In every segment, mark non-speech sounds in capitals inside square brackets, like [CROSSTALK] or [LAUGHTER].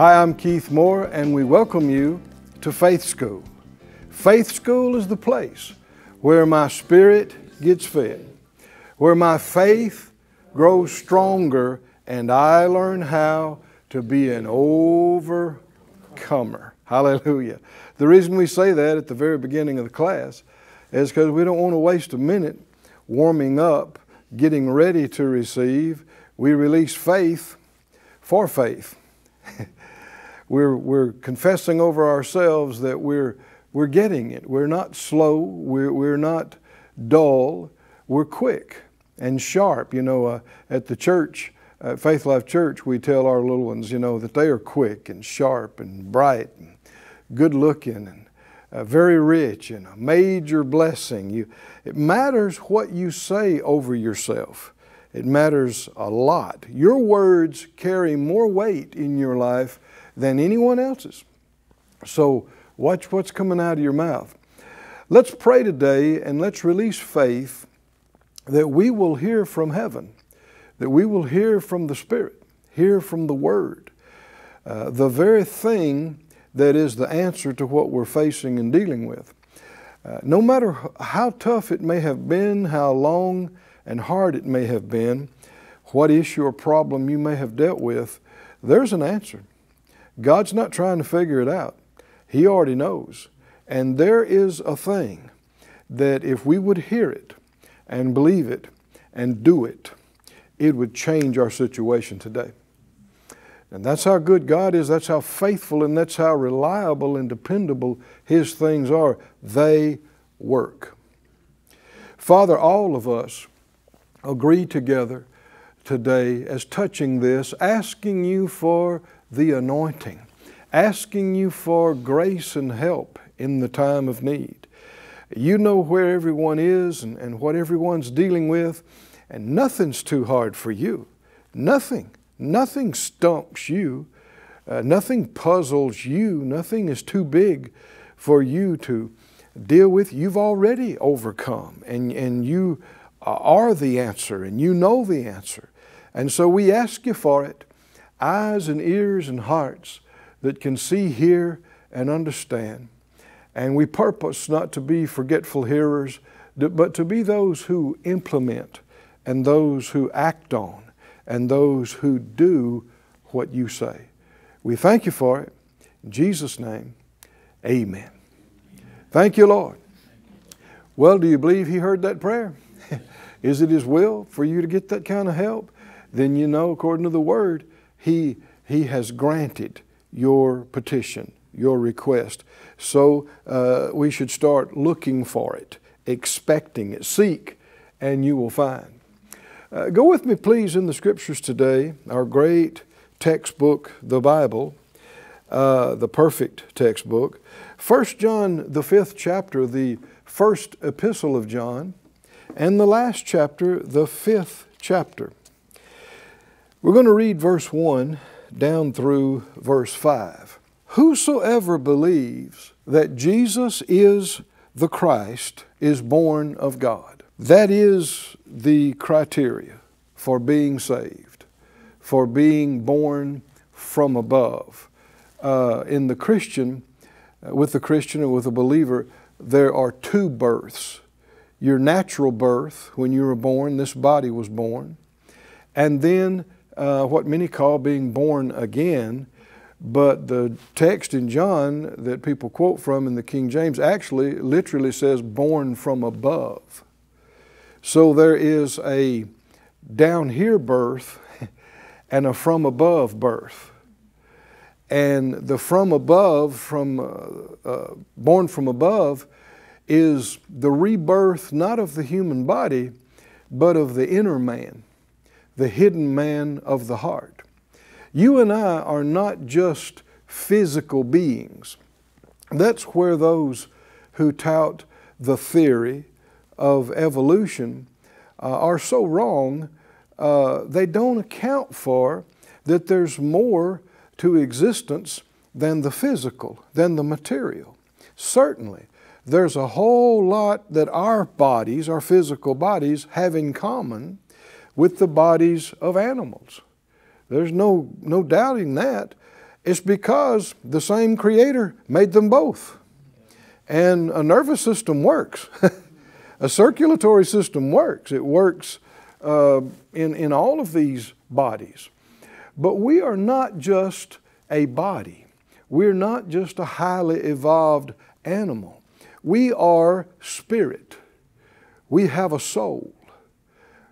Hi, I'm Keith Moore, and we welcome you to Faith School. Faith School is the place where my spirit gets fed, where my faith grows stronger, and I learn how to be an overcomer. Hallelujah. The reason we say that at the very beginning of the class is because we don't want to waste a minute warming up, getting ready to receive. We release faith for faith. [LAUGHS] we're, we're confessing over ourselves that we're, we're getting it. We're not slow, we're, we're not dull, we're quick and sharp. You know, uh, at the church, at Faith Life Church, we tell our little ones, you know, that they are quick and sharp and bright and good looking and uh, very rich and a major blessing. You, it matters what you say over yourself. It matters a lot. Your words carry more weight in your life than anyone else's. So watch what's coming out of your mouth. Let's pray today and let's release faith that we will hear from heaven, that we will hear from the Spirit, hear from the Word. Uh, the very thing that is the answer to what we're facing and dealing with. Uh, no matter how tough it may have been, how long and hard it may have been, what issue or problem you may have dealt with, there's an answer. God's not trying to figure it out. He already knows. And there is a thing that if we would hear it and believe it and do it, it would change our situation today. And that's how good God is, that's how faithful, and that's how reliable and dependable His things are. They work. Father, all of us agree together today as touching this, asking you for the anointing, asking you for grace and help in the time of need. You know where everyone is and, and what everyone's dealing with, and nothing's too hard for you. Nothing. Nothing stumps you. Uh, nothing puzzles you. Nothing is too big for you to deal with. You've already overcome, and, and you are the answer, and you know the answer. And so we ask you for it eyes and ears and hearts that can see, hear, and understand. And we purpose not to be forgetful hearers, but to be those who implement and those who act on and those who do what you say. We thank you for it. In Jesus' name, amen. Thank you, Lord. Well, do you believe He heard that prayer? [LAUGHS] Is it His will for you to get that kind of help? Then you know, according to the Word, He, he has granted your petition, your request. So uh, we should start looking for it, expecting it. Seek, and you will find. Uh, go with me, please, in the scriptures today, our great textbook, the Bible, uh, the perfect textbook. First John, the fifth chapter, the first epistle of John, and the last chapter, the fifth chapter. We're going to read verse 1 down through verse 5. Whosoever believes that Jesus is the Christ is born of God. That is the criteria for being saved, for being born from above. Uh, in the Christian, uh, with the Christian and with a believer, there are two births. Your natural birth, when you were born, this body was born, and then uh, what many call being born again. But the text in John that people quote from in the King James actually literally says born from above. So there is a down here birth [LAUGHS] and a from above birth. And the from above, from uh, uh, born from above, is the rebirth not of the human body, but of the inner man, the hidden man of the heart. You and I are not just physical beings. That's where those who tout the theory of evolution uh, are so wrong. Uh, they don't account for that there's more to existence than the physical, than the material. Certainly, there's a whole lot that our bodies, our physical bodies, have in common with the bodies of animals. There's no, no doubting that. It's because the same Creator made them both. And a nervous system works. [LAUGHS] a circulatory system works. It works uh, in, in all of these bodies. But we are not just a body. We're not just a highly evolved animal. We are spirit. We have a soul.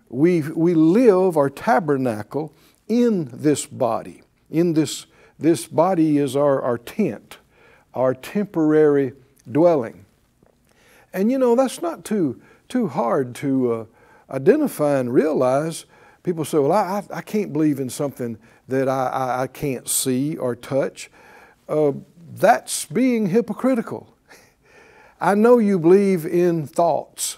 We, we live our tabernacle in this body. In this, this body is our, our tent, our temporary dwelling. And you know, that's not too, too hard to uh, identify and realize. People say, well, I, I can't believe in something that I, I, I can't see or touch. Uh, that's being hypocritical. [LAUGHS] I know you believe in thoughts.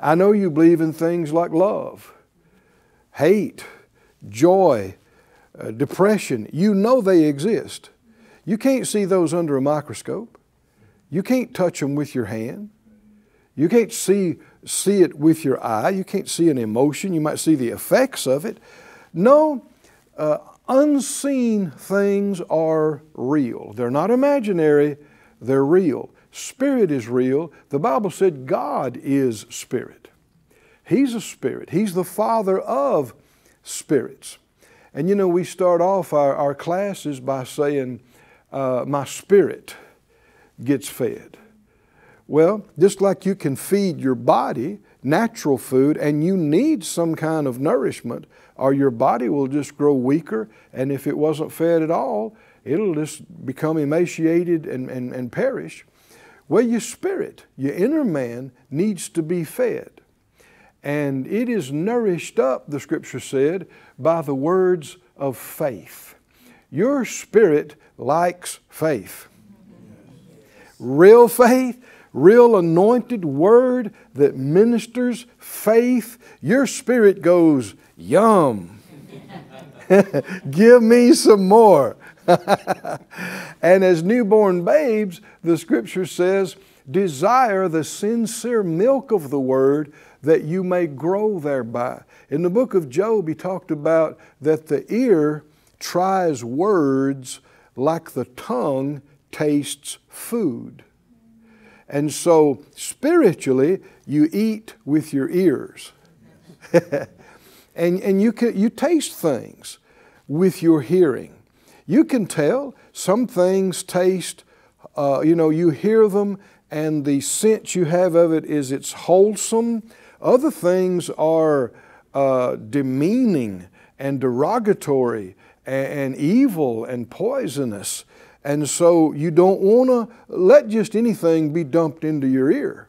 I know you believe in things like love, hate, joy, uh, depression. You know they exist. You can't see those under a microscope. You can't touch them with your hand. You can't see, see it with your eye. You can't see an emotion. You might see the effects of it. No, uh, unseen things are real. They're not imaginary, they're real. Spirit is real. The Bible said God is spirit. He's a spirit, He's the Father of spirits. And you know, we start off our, our classes by saying, uh, My spirit gets fed. Well, just like you can feed your body natural food and you need some kind of nourishment, or your body will just grow weaker. And if it wasn't fed at all, it'll just become emaciated and, and, and perish. Well, your spirit, your inner man, needs to be fed. And it is nourished up, the scripture said, by the words of faith. Your spirit likes faith. Real faith, real anointed word that ministers faith. Your spirit goes, Yum. [LAUGHS] Give me some more. [LAUGHS] and as newborn babes, the scripture says, desire the sincere milk of the word that you may grow thereby. In the book of Job, he talked about that the ear tries words like the tongue tastes food. And so spiritually, you eat with your ears. [LAUGHS] and, and you, can, you taste things with your hearing. You can tell some things taste, uh, you know, you hear them and the sense you have of it is it's wholesome. Other things are uh, demeaning and derogatory and, and evil and poisonous. And so you don't want to let just anything be dumped into your ear.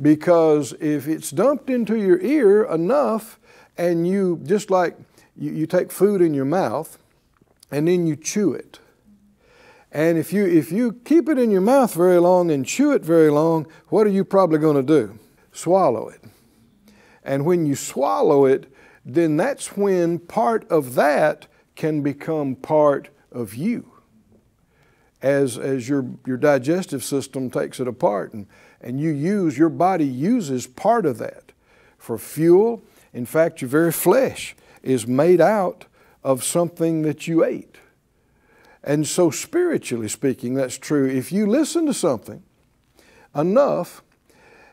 Because if it's dumped into your ear enough, and you, just like you, you take food in your mouth and then you chew it. And if you, if you keep it in your mouth very long and chew it very long, what are you probably going to do? Swallow it. And when you swallow it, then that's when part of that can become part of you as, as your, your digestive system takes it apart and, and you use, your body uses part of that for fuel. In fact, your very flesh is made out of something that you ate. And so, spiritually speaking, that's true. If you listen to something enough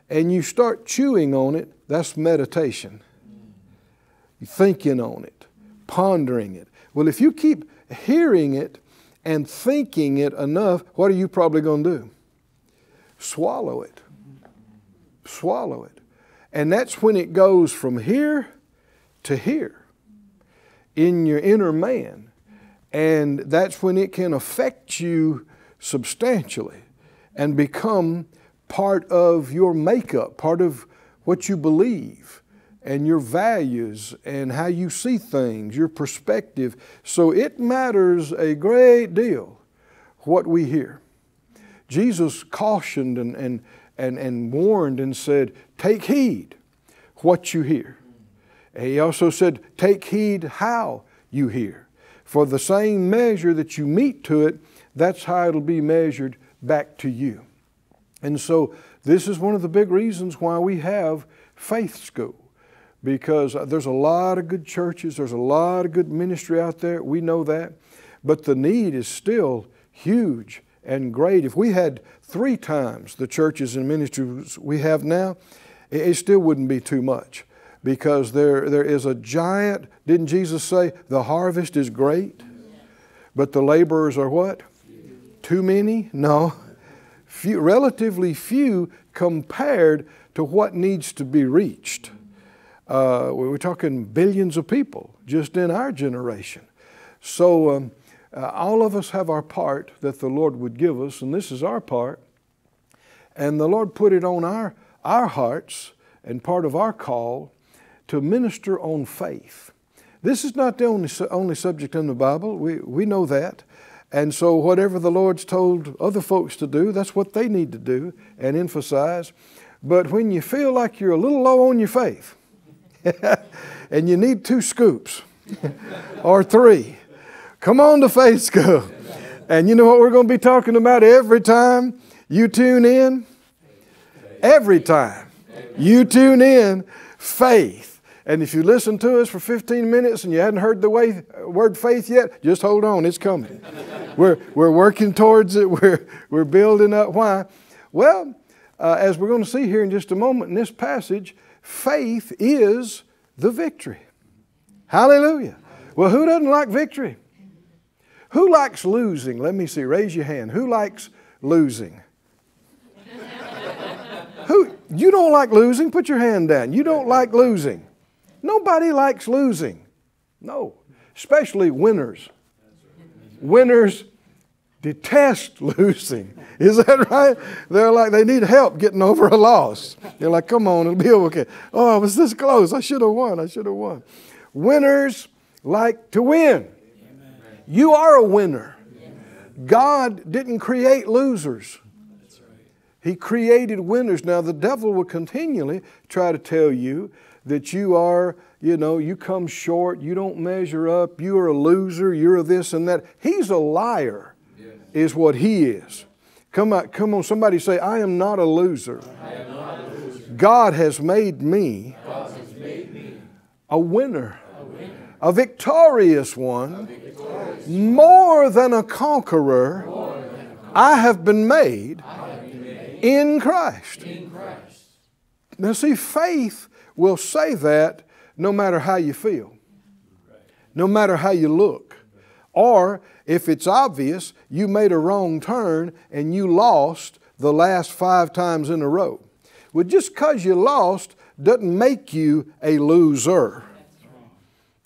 and you start chewing on it, that's meditation. You're thinking on it, pondering it. Well, if you keep hearing it and thinking it enough, what are you probably going to do? Swallow it. Swallow it. And that's when it goes from here to here in your inner man. And that's when it can affect you substantially and become part of your makeup, part of what you believe. and your values and how you see things, your perspective. So it matters a great deal what we hear. Jesus cautioned and, and, and, and warned and said, Take heed what you hear. He also said, Take heed how you hear. For the same measure that you mete to it, that's how it'll be measured back to you. And so, this is one of the big reasons why we have faith school. Because there's a lot of good churches, there's a lot of good ministry out there, we know that. But the need is still huge and great. If we had three times the churches and ministries we have now, it still wouldn't be too much because there, there is a giant, didn't Jesus say, the harvest is great, but the laborers are what? Too many? No. Few, relatively few compared to what needs to be reached. Uh, we're talking billions of people just in our generation. So, um, uh, all of us have our part that the Lord would give us, and this is our part. And the Lord put it on our, our hearts and part of our call to minister on faith. This is not the only, only subject in the Bible, we, we know that. And so, whatever the Lord's told other folks to do, that's what they need to do and emphasize. But when you feel like you're a little low on your faith [LAUGHS] and you need two scoops [LAUGHS] or three, come on to Faith School. And you know what we're going to be talking about every time you tune in? Every time you tune in, faith. And if you listen to us for 15 minutes and you hadn't heard the way, word faith yet, just hold on, it's coming. [LAUGHS] we're, we're working towards it, [LAUGHS] we're, we're building up. Why? Well, uh, as we're going to see here in just a moment in this passage, faith is the victory. Hallelujah. Well, who doesn't like victory? Who likes losing? Let me see, raise your hand. Who likes losing? [LAUGHS] Who you don't like losing? Put your hand down. You don't like losing. Nobody likes losing. No, especially winners. Winners detest [LAUGHS] losing. Is that right? They're like, they need help getting over a loss. They're like, come on, it'll be okay. Oh, I was this close. I should have won. I should have won. Winners like to win. You are a winner. God didn't create losers. He created winners. Now, the devil will continually try to tell you that you are, you know, you come short, you don't measure up, you are a loser, you're a this and that. He's a liar, yes. is what he is. Come on, come on, somebody say, I am not a loser. Not a loser. God has made me, has made me a, winner, a winner, a victorious one, a victorious more than a conqueror. Than conqueror. I have been made, have been made in, Christ. in Christ. Now, see, faith will say that no matter how you feel, no matter how you look. Or if it's obvious you made a wrong turn and you lost the last five times in a row. Well, just because you lost doesn't make you a loser.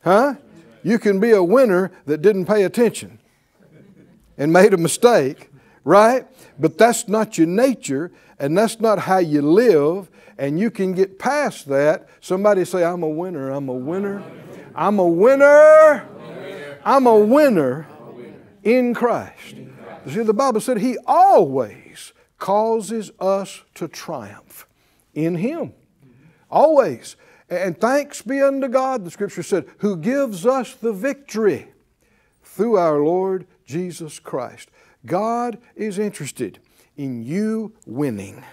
Huh? You can be a winner that didn't pay attention and made a mistake, right? But that's not your nature and that's not how you live and you can get past that. Somebody say, I'm a winner, I'm a winner, I'm a winner, I'm a winner in Christ. See, the Bible said He always causes us to triumph in Him. Always. And thanks be unto God, the Scripture said, who gives us the victory through our Lord Jesus Christ. God is interested in you winning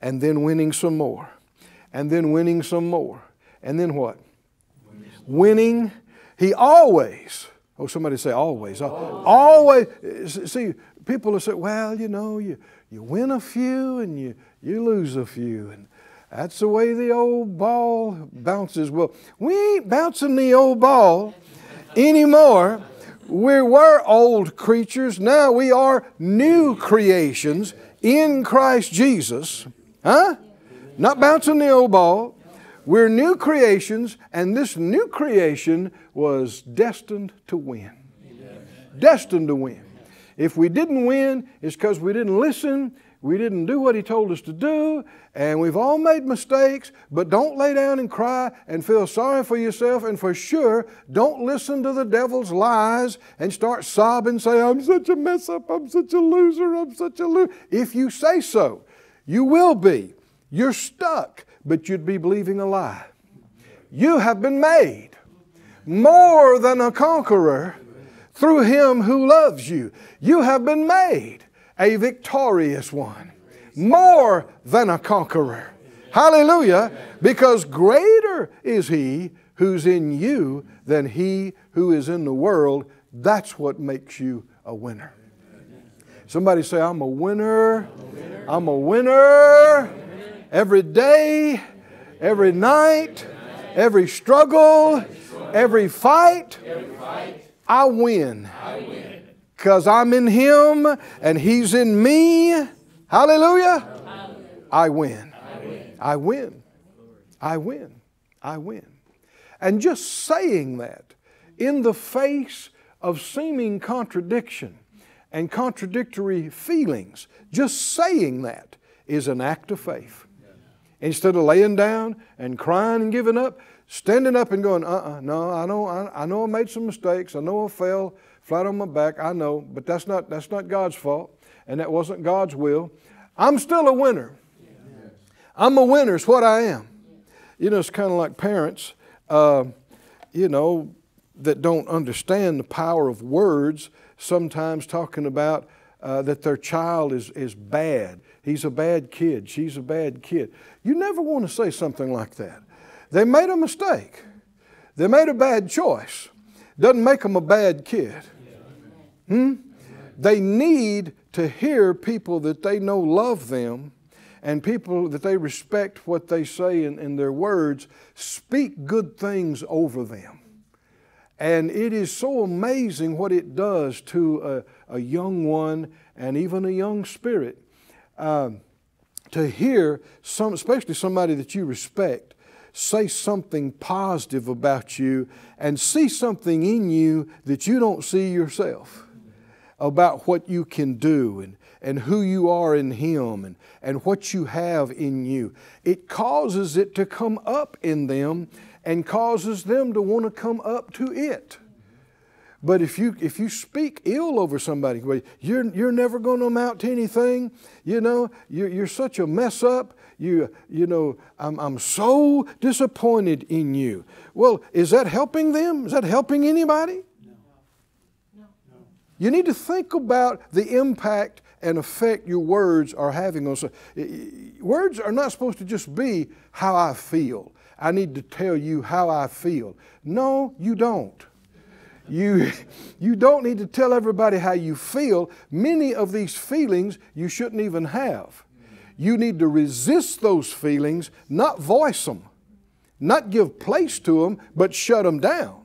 and then winning some more, and then winning some more, and then what? Winning. He always, oh, somebody say always. Always. always. See, people will say, well, you know, you, you win a few and you, you lose a few. And that's the way the old ball bounces. Well, we ain't bouncing the old ball anymore. We were old creatures. Now we are new creations in Christ Jesus. Huh? Not bouncing the old ball. We're new creations, and this new creation was destined to win. Destined to win. If we didn't win, it's because we didn't listen, we didn't do what He told us to do, and we've all made mistakes, but don't lay down and cry and feel sorry for yourself, and for sure, don't listen to the devil's lies and start sobbing, say, I'm such a mess up, I'm such a loser, I'm such a loser. If you say so, you will be. You're stuck, but you'd be believing a lie. You have been made more than a conqueror through Him who loves you. You have been made a victorious one, more than a conqueror. Hallelujah. Because greater is He who's in you than He who is in the world. That's what makes you a winner. Somebody say, I'm a winner. I'm a winner. Every day, every night, every struggle, every fight, I win because I'm in Him and He's in me. Hallelujah. I win. I win. I win. I win. I win. And just saying that in the face of seeming contradiction and contradictory feelings, just saying that is an act of faith. Instead of laying down and crying and giving up, standing up and going, uh uh-uh, uh no, I know, I, I know I made some mistakes, I know I fell, flat on my back, I know, but that's not, that's not God's fault, and that wasn't God's will. I'm still a winner. I'm a winner, is what I am. You know, it's kind of like parents, uh, you know, that don't understand the power of words, sometimes talking about uh, that their child is, is bad. He's a bad kid. She's a bad kid. You never want to say something like that. They made a mistake. They made a bad choice. Doesn't make them a bad kid. Hmm? They need to hear people that they know love them and people that they respect what they say in, in their words speak good things over them. And it is so amazing what it does to a, a young one and even a young spirit um, to hear some, especially somebody that you respect, say something positive about you and see something in you that you don't see yourself about what you can do and, and who you are in Him and, and what you have in you. It causes it to come up in them and causes them to want to come up to it. But if you if you speak ill over somebody, you're you're never going to amount to anything. You know, you're, you're such a mess up. You you know, I'm I'm so disappointed in you. Well, is that helping them? Is that helping anybody? You need to think about the impact and effect your words are having on. Us. Words are not supposed to just be how I feel. I need to tell you how I feel. No, you don't. You, you don't need to tell everybody how you feel. Many of these feelings you shouldn't even have. You need to resist those feelings, not voice them, not give place to them, but shut them down.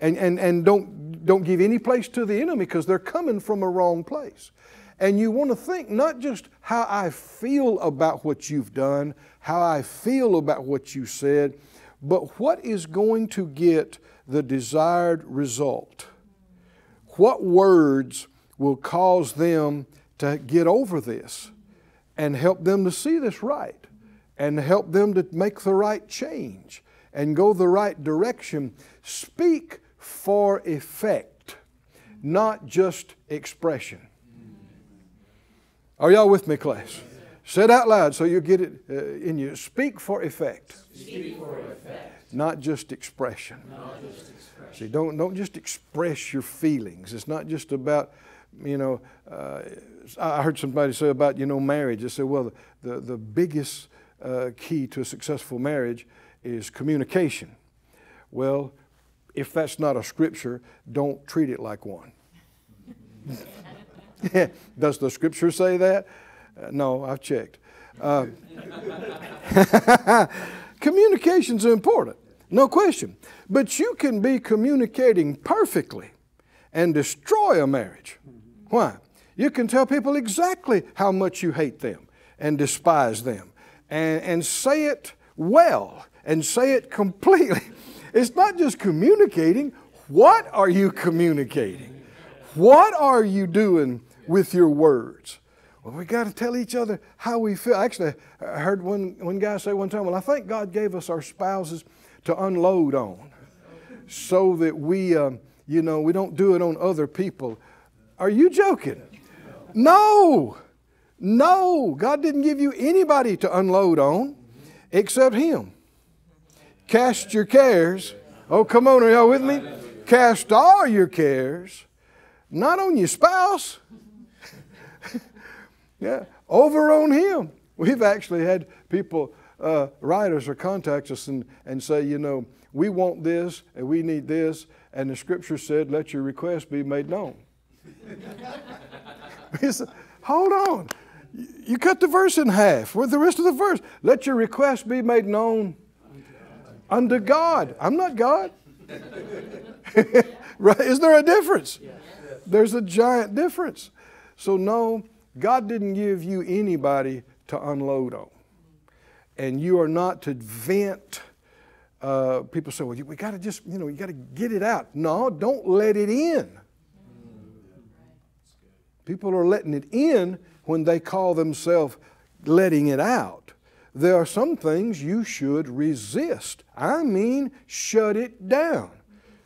And, and, and don't don't give any place to the enemy because they're coming from a wrong place. And you want to think not just how I feel about what you've done, how I feel about what you said, but what is going to get the desired result. What words will cause them to get over this and help them to see this right and help them to make the right change and go the right direction. Speak for effect, not just expression. Are y'all with me, class? Say it out loud so you get it uh, in you. Speak for effect. Speak for effect. Not just expression. Not just expression. See, don't, don't just express your feelings. It's not just about, you know, uh, I heard somebody say about, you know, marriage. They said, well, the, the, the biggest uh, key to a successful marriage is communication. Well, if that's not a scripture, don't treat it like one. [LAUGHS] Does the scripture say that? Uh, no, I've checked. Uh, [LAUGHS] communication's important, no question. But you can be communicating perfectly and destroy a marriage. Why? You can tell people exactly how much you hate them and despise them and, and say it well and say it completely. [LAUGHS] It's not just communicating. What are you communicating? What are you doing with your words? Well, we got to tell each other how we feel. Actually, I heard one, one guy say one time, Well, I think God gave us our spouses to unload on so that we, um, you know, we don't do it on other people. Are you joking? No. No. God didn't give you anybody to unload on except Him. Cast your cares. Oh, come on, are y'all with me? Cast all your cares, not on your spouse. [LAUGHS] yeah, over on Him. We've actually had people uh, write us or contact us and, and say, you know, we want this and we need this, and the scripture said, let your request be made known. [LAUGHS] said, hold on. You cut the verse in half. With the rest of the verse, let your request be made known unto God. I'm not God. [LAUGHS] right? Is there a difference? There's a giant difference. So, no, God didn't give you anybody to unload on. And you are not to vent. Uh, people say, well, we got to just, you know, you got to get it out. No, don't let it in. People are letting it in when they call themselves letting it out. There are some things you should resist. I mean, shut it down.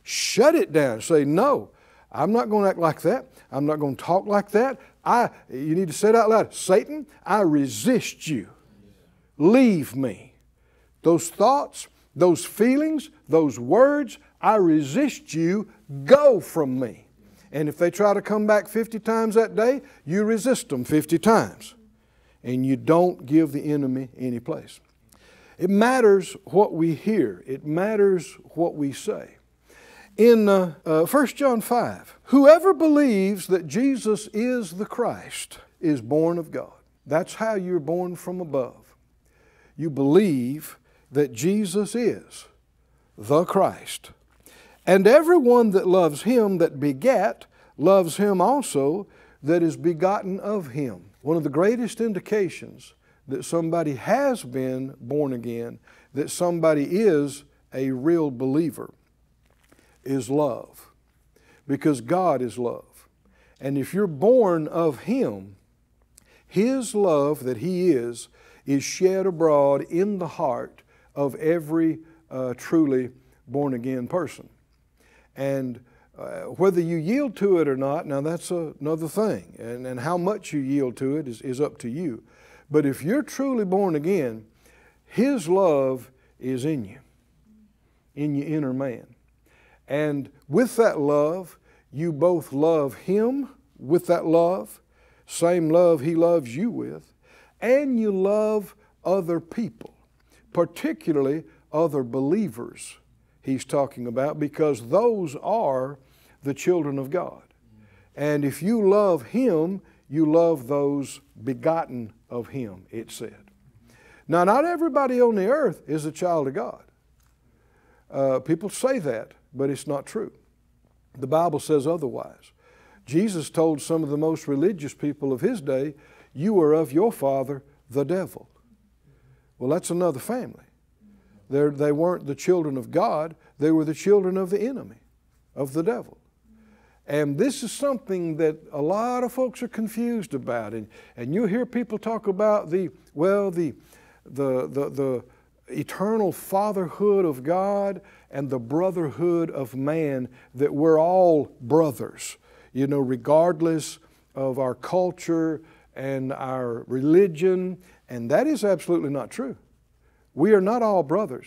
Shut it down. Say, no, I'm not going to act like that. I'm not going to talk like that. I, you need to say it out loud Satan, I resist you. Leave me. Those thoughts, those feelings, those words, I resist you. Go from me. And if they try to come back 50 times that day, you resist them 50 times. And you don't give the enemy any place. It matters what we hear, it matters what we say. In uh, uh, 1 John 5, whoever believes that Jesus is the Christ is born of God. That's how you're born from above. You believe that Jesus is the Christ, and everyone that loves him that begat loves him also that is begotten of him. One of the greatest indications that somebody has been born again, that somebody is a real believer, is love. Because God is love. And if you're born of Him, His love that He is, is shed abroad in the heart of every uh, truly born again person. And uh, whether you yield to it or not, now that's a, another thing. And, and how much you yield to it is, is up to you. But if you're truly born again, His love is in you, in your inner man. And with that love, you both love Him with that love, same love He loves you with, and you love other people, particularly other believers he's talking about, because those are the children of God. And if you love Him, you love those begotten of Him, it said. Now, not everybody on the earth is a child of God. Uh, people say that, but it's not true. The Bible says otherwise. Jesus told some of the most religious people of his day, You are of your father, the devil. Well, that's another family. They're, they weren't the children of God, they were the children of the enemy, of the devil. And this is something that a lot of folks are confused about. And, and you hear people talk about the, well, the, the, the, the eternal fatherhood of God and the brotherhood of man, that we're all brothers, you know, regardless of our culture and our religion. And that is absolutely not true. We are not all brothers.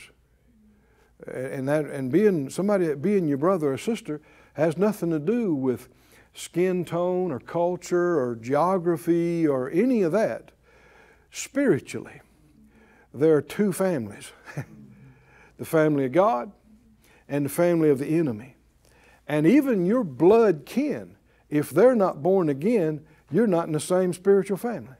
And, that, and being somebody, being your brother or sister, has nothing to do with skin tone or culture or geography or any of that. Spiritually, there are two families [LAUGHS] the family of God and the family of the enemy. And even your blood kin, if they're not born again, you're not in the same spiritual family.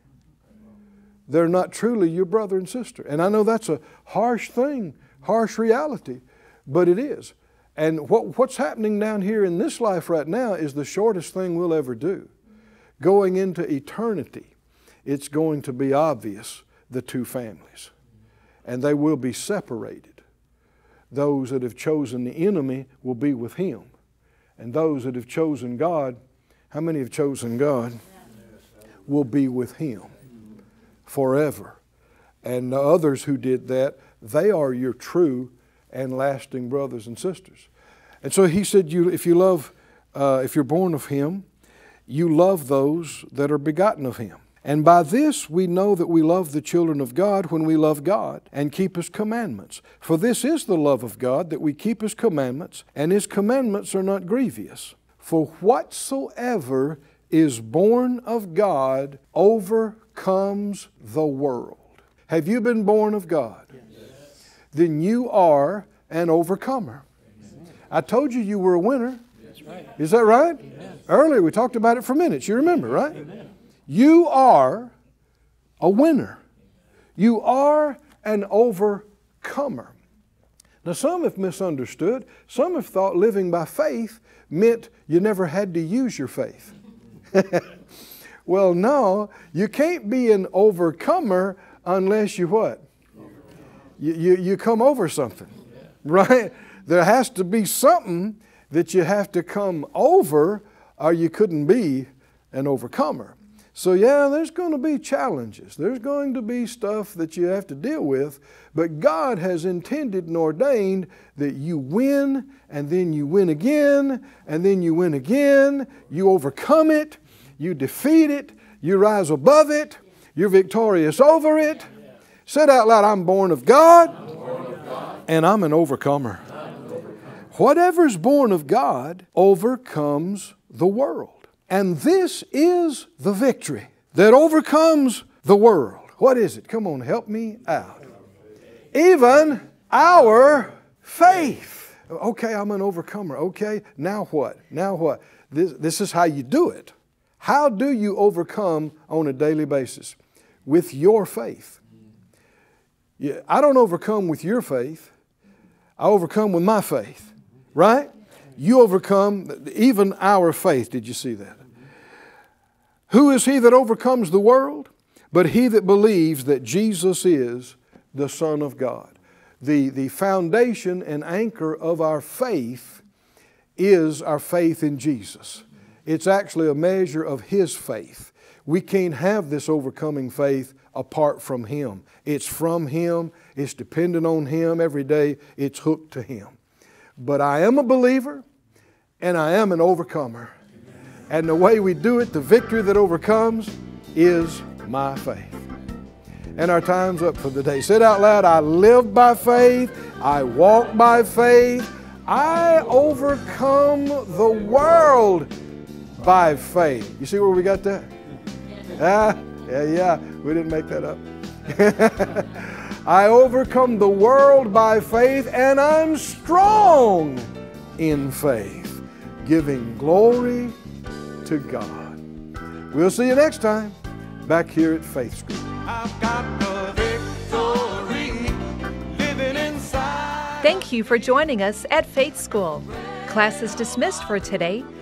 They're not truly your brother and sister. And I know that's a harsh thing, harsh reality, but it is. And what, what's happening down here in this life right now is the shortest thing we'll ever do. Going into eternity, it's going to be obvious the two families. And they will be separated. Those that have chosen the enemy will be with him. And those that have chosen God, how many have chosen God? will be with him forever. And the others who did that, they are your true and lasting brothers and sisters. And so he said, you, if you love, uh, if you're born of him, you love those that are begotten of him. And by this we know that we love the children of God when we love God and keep His commandments. For this is the love of God, that we keep His commandments, and His commandments are not grievous. For whatsoever is born of God overcomes the world. Have you been born of God? Yes. Then you are an overcomer. I told you you were a winner. Right. Is that right? Amen. Earlier we talked about it for minutes. You remember, right? Amen. You are a winner. You are an overcomer. Now, some have misunderstood. Some have thought living by faith meant you never had to use your faith. [LAUGHS] well, no, you can't be an overcomer unless you what? You, you, you come over something, [LAUGHS] right? There has to be something that you have to come over, or you couldn't be an overcomer. So, yeah, there's going to be challenges. There's going to be stuff that you have to deal with, but God has intended and ordained that you win, and then you win again, and then you win again. You overcome it, you defeat it, you rise above it, you're victorious over it. Said out loud, I'm born of God, born of God. and I'm an overcomer. Whatever's born of God overcomes the world. And this is the victory that overcomes the world. What is it? Come on, help me out. Even our faith. Okay, I'm an overcomer. Okay, now what? Now what? This, this is how you do it. How do you overcome on a daily basis? With your faith. I don't overcome with your faith. I overcome with my faith, right? You overcome even our faith. Did you see that? Who is he that overcomes the world? But he that believes that Jesus is the Son of God. The, the foundation and anchor of our faith is our faith in Jesus. It's actually a measure of His faith. We can't have this overcoming faith apart from Him. It's from Him, it's dependent on Him every day, it's hooked to Him. But I am a believer and I am an overcomer. And the way we do it, the victory that overcomes, is my faith. And our time's up for the day. Say it out loud I live by faith, I walk by faith, I overcome the world by faith. You see where we got that? Ah, yeah, yeah, we didn't make that up. [LAUGHS] I overcome the world by faith, and I'm strong in faith, giving glory to God. We'll see you next time back here at Faith School. Thank you for joining us at Faith School. Class is dismissed for today,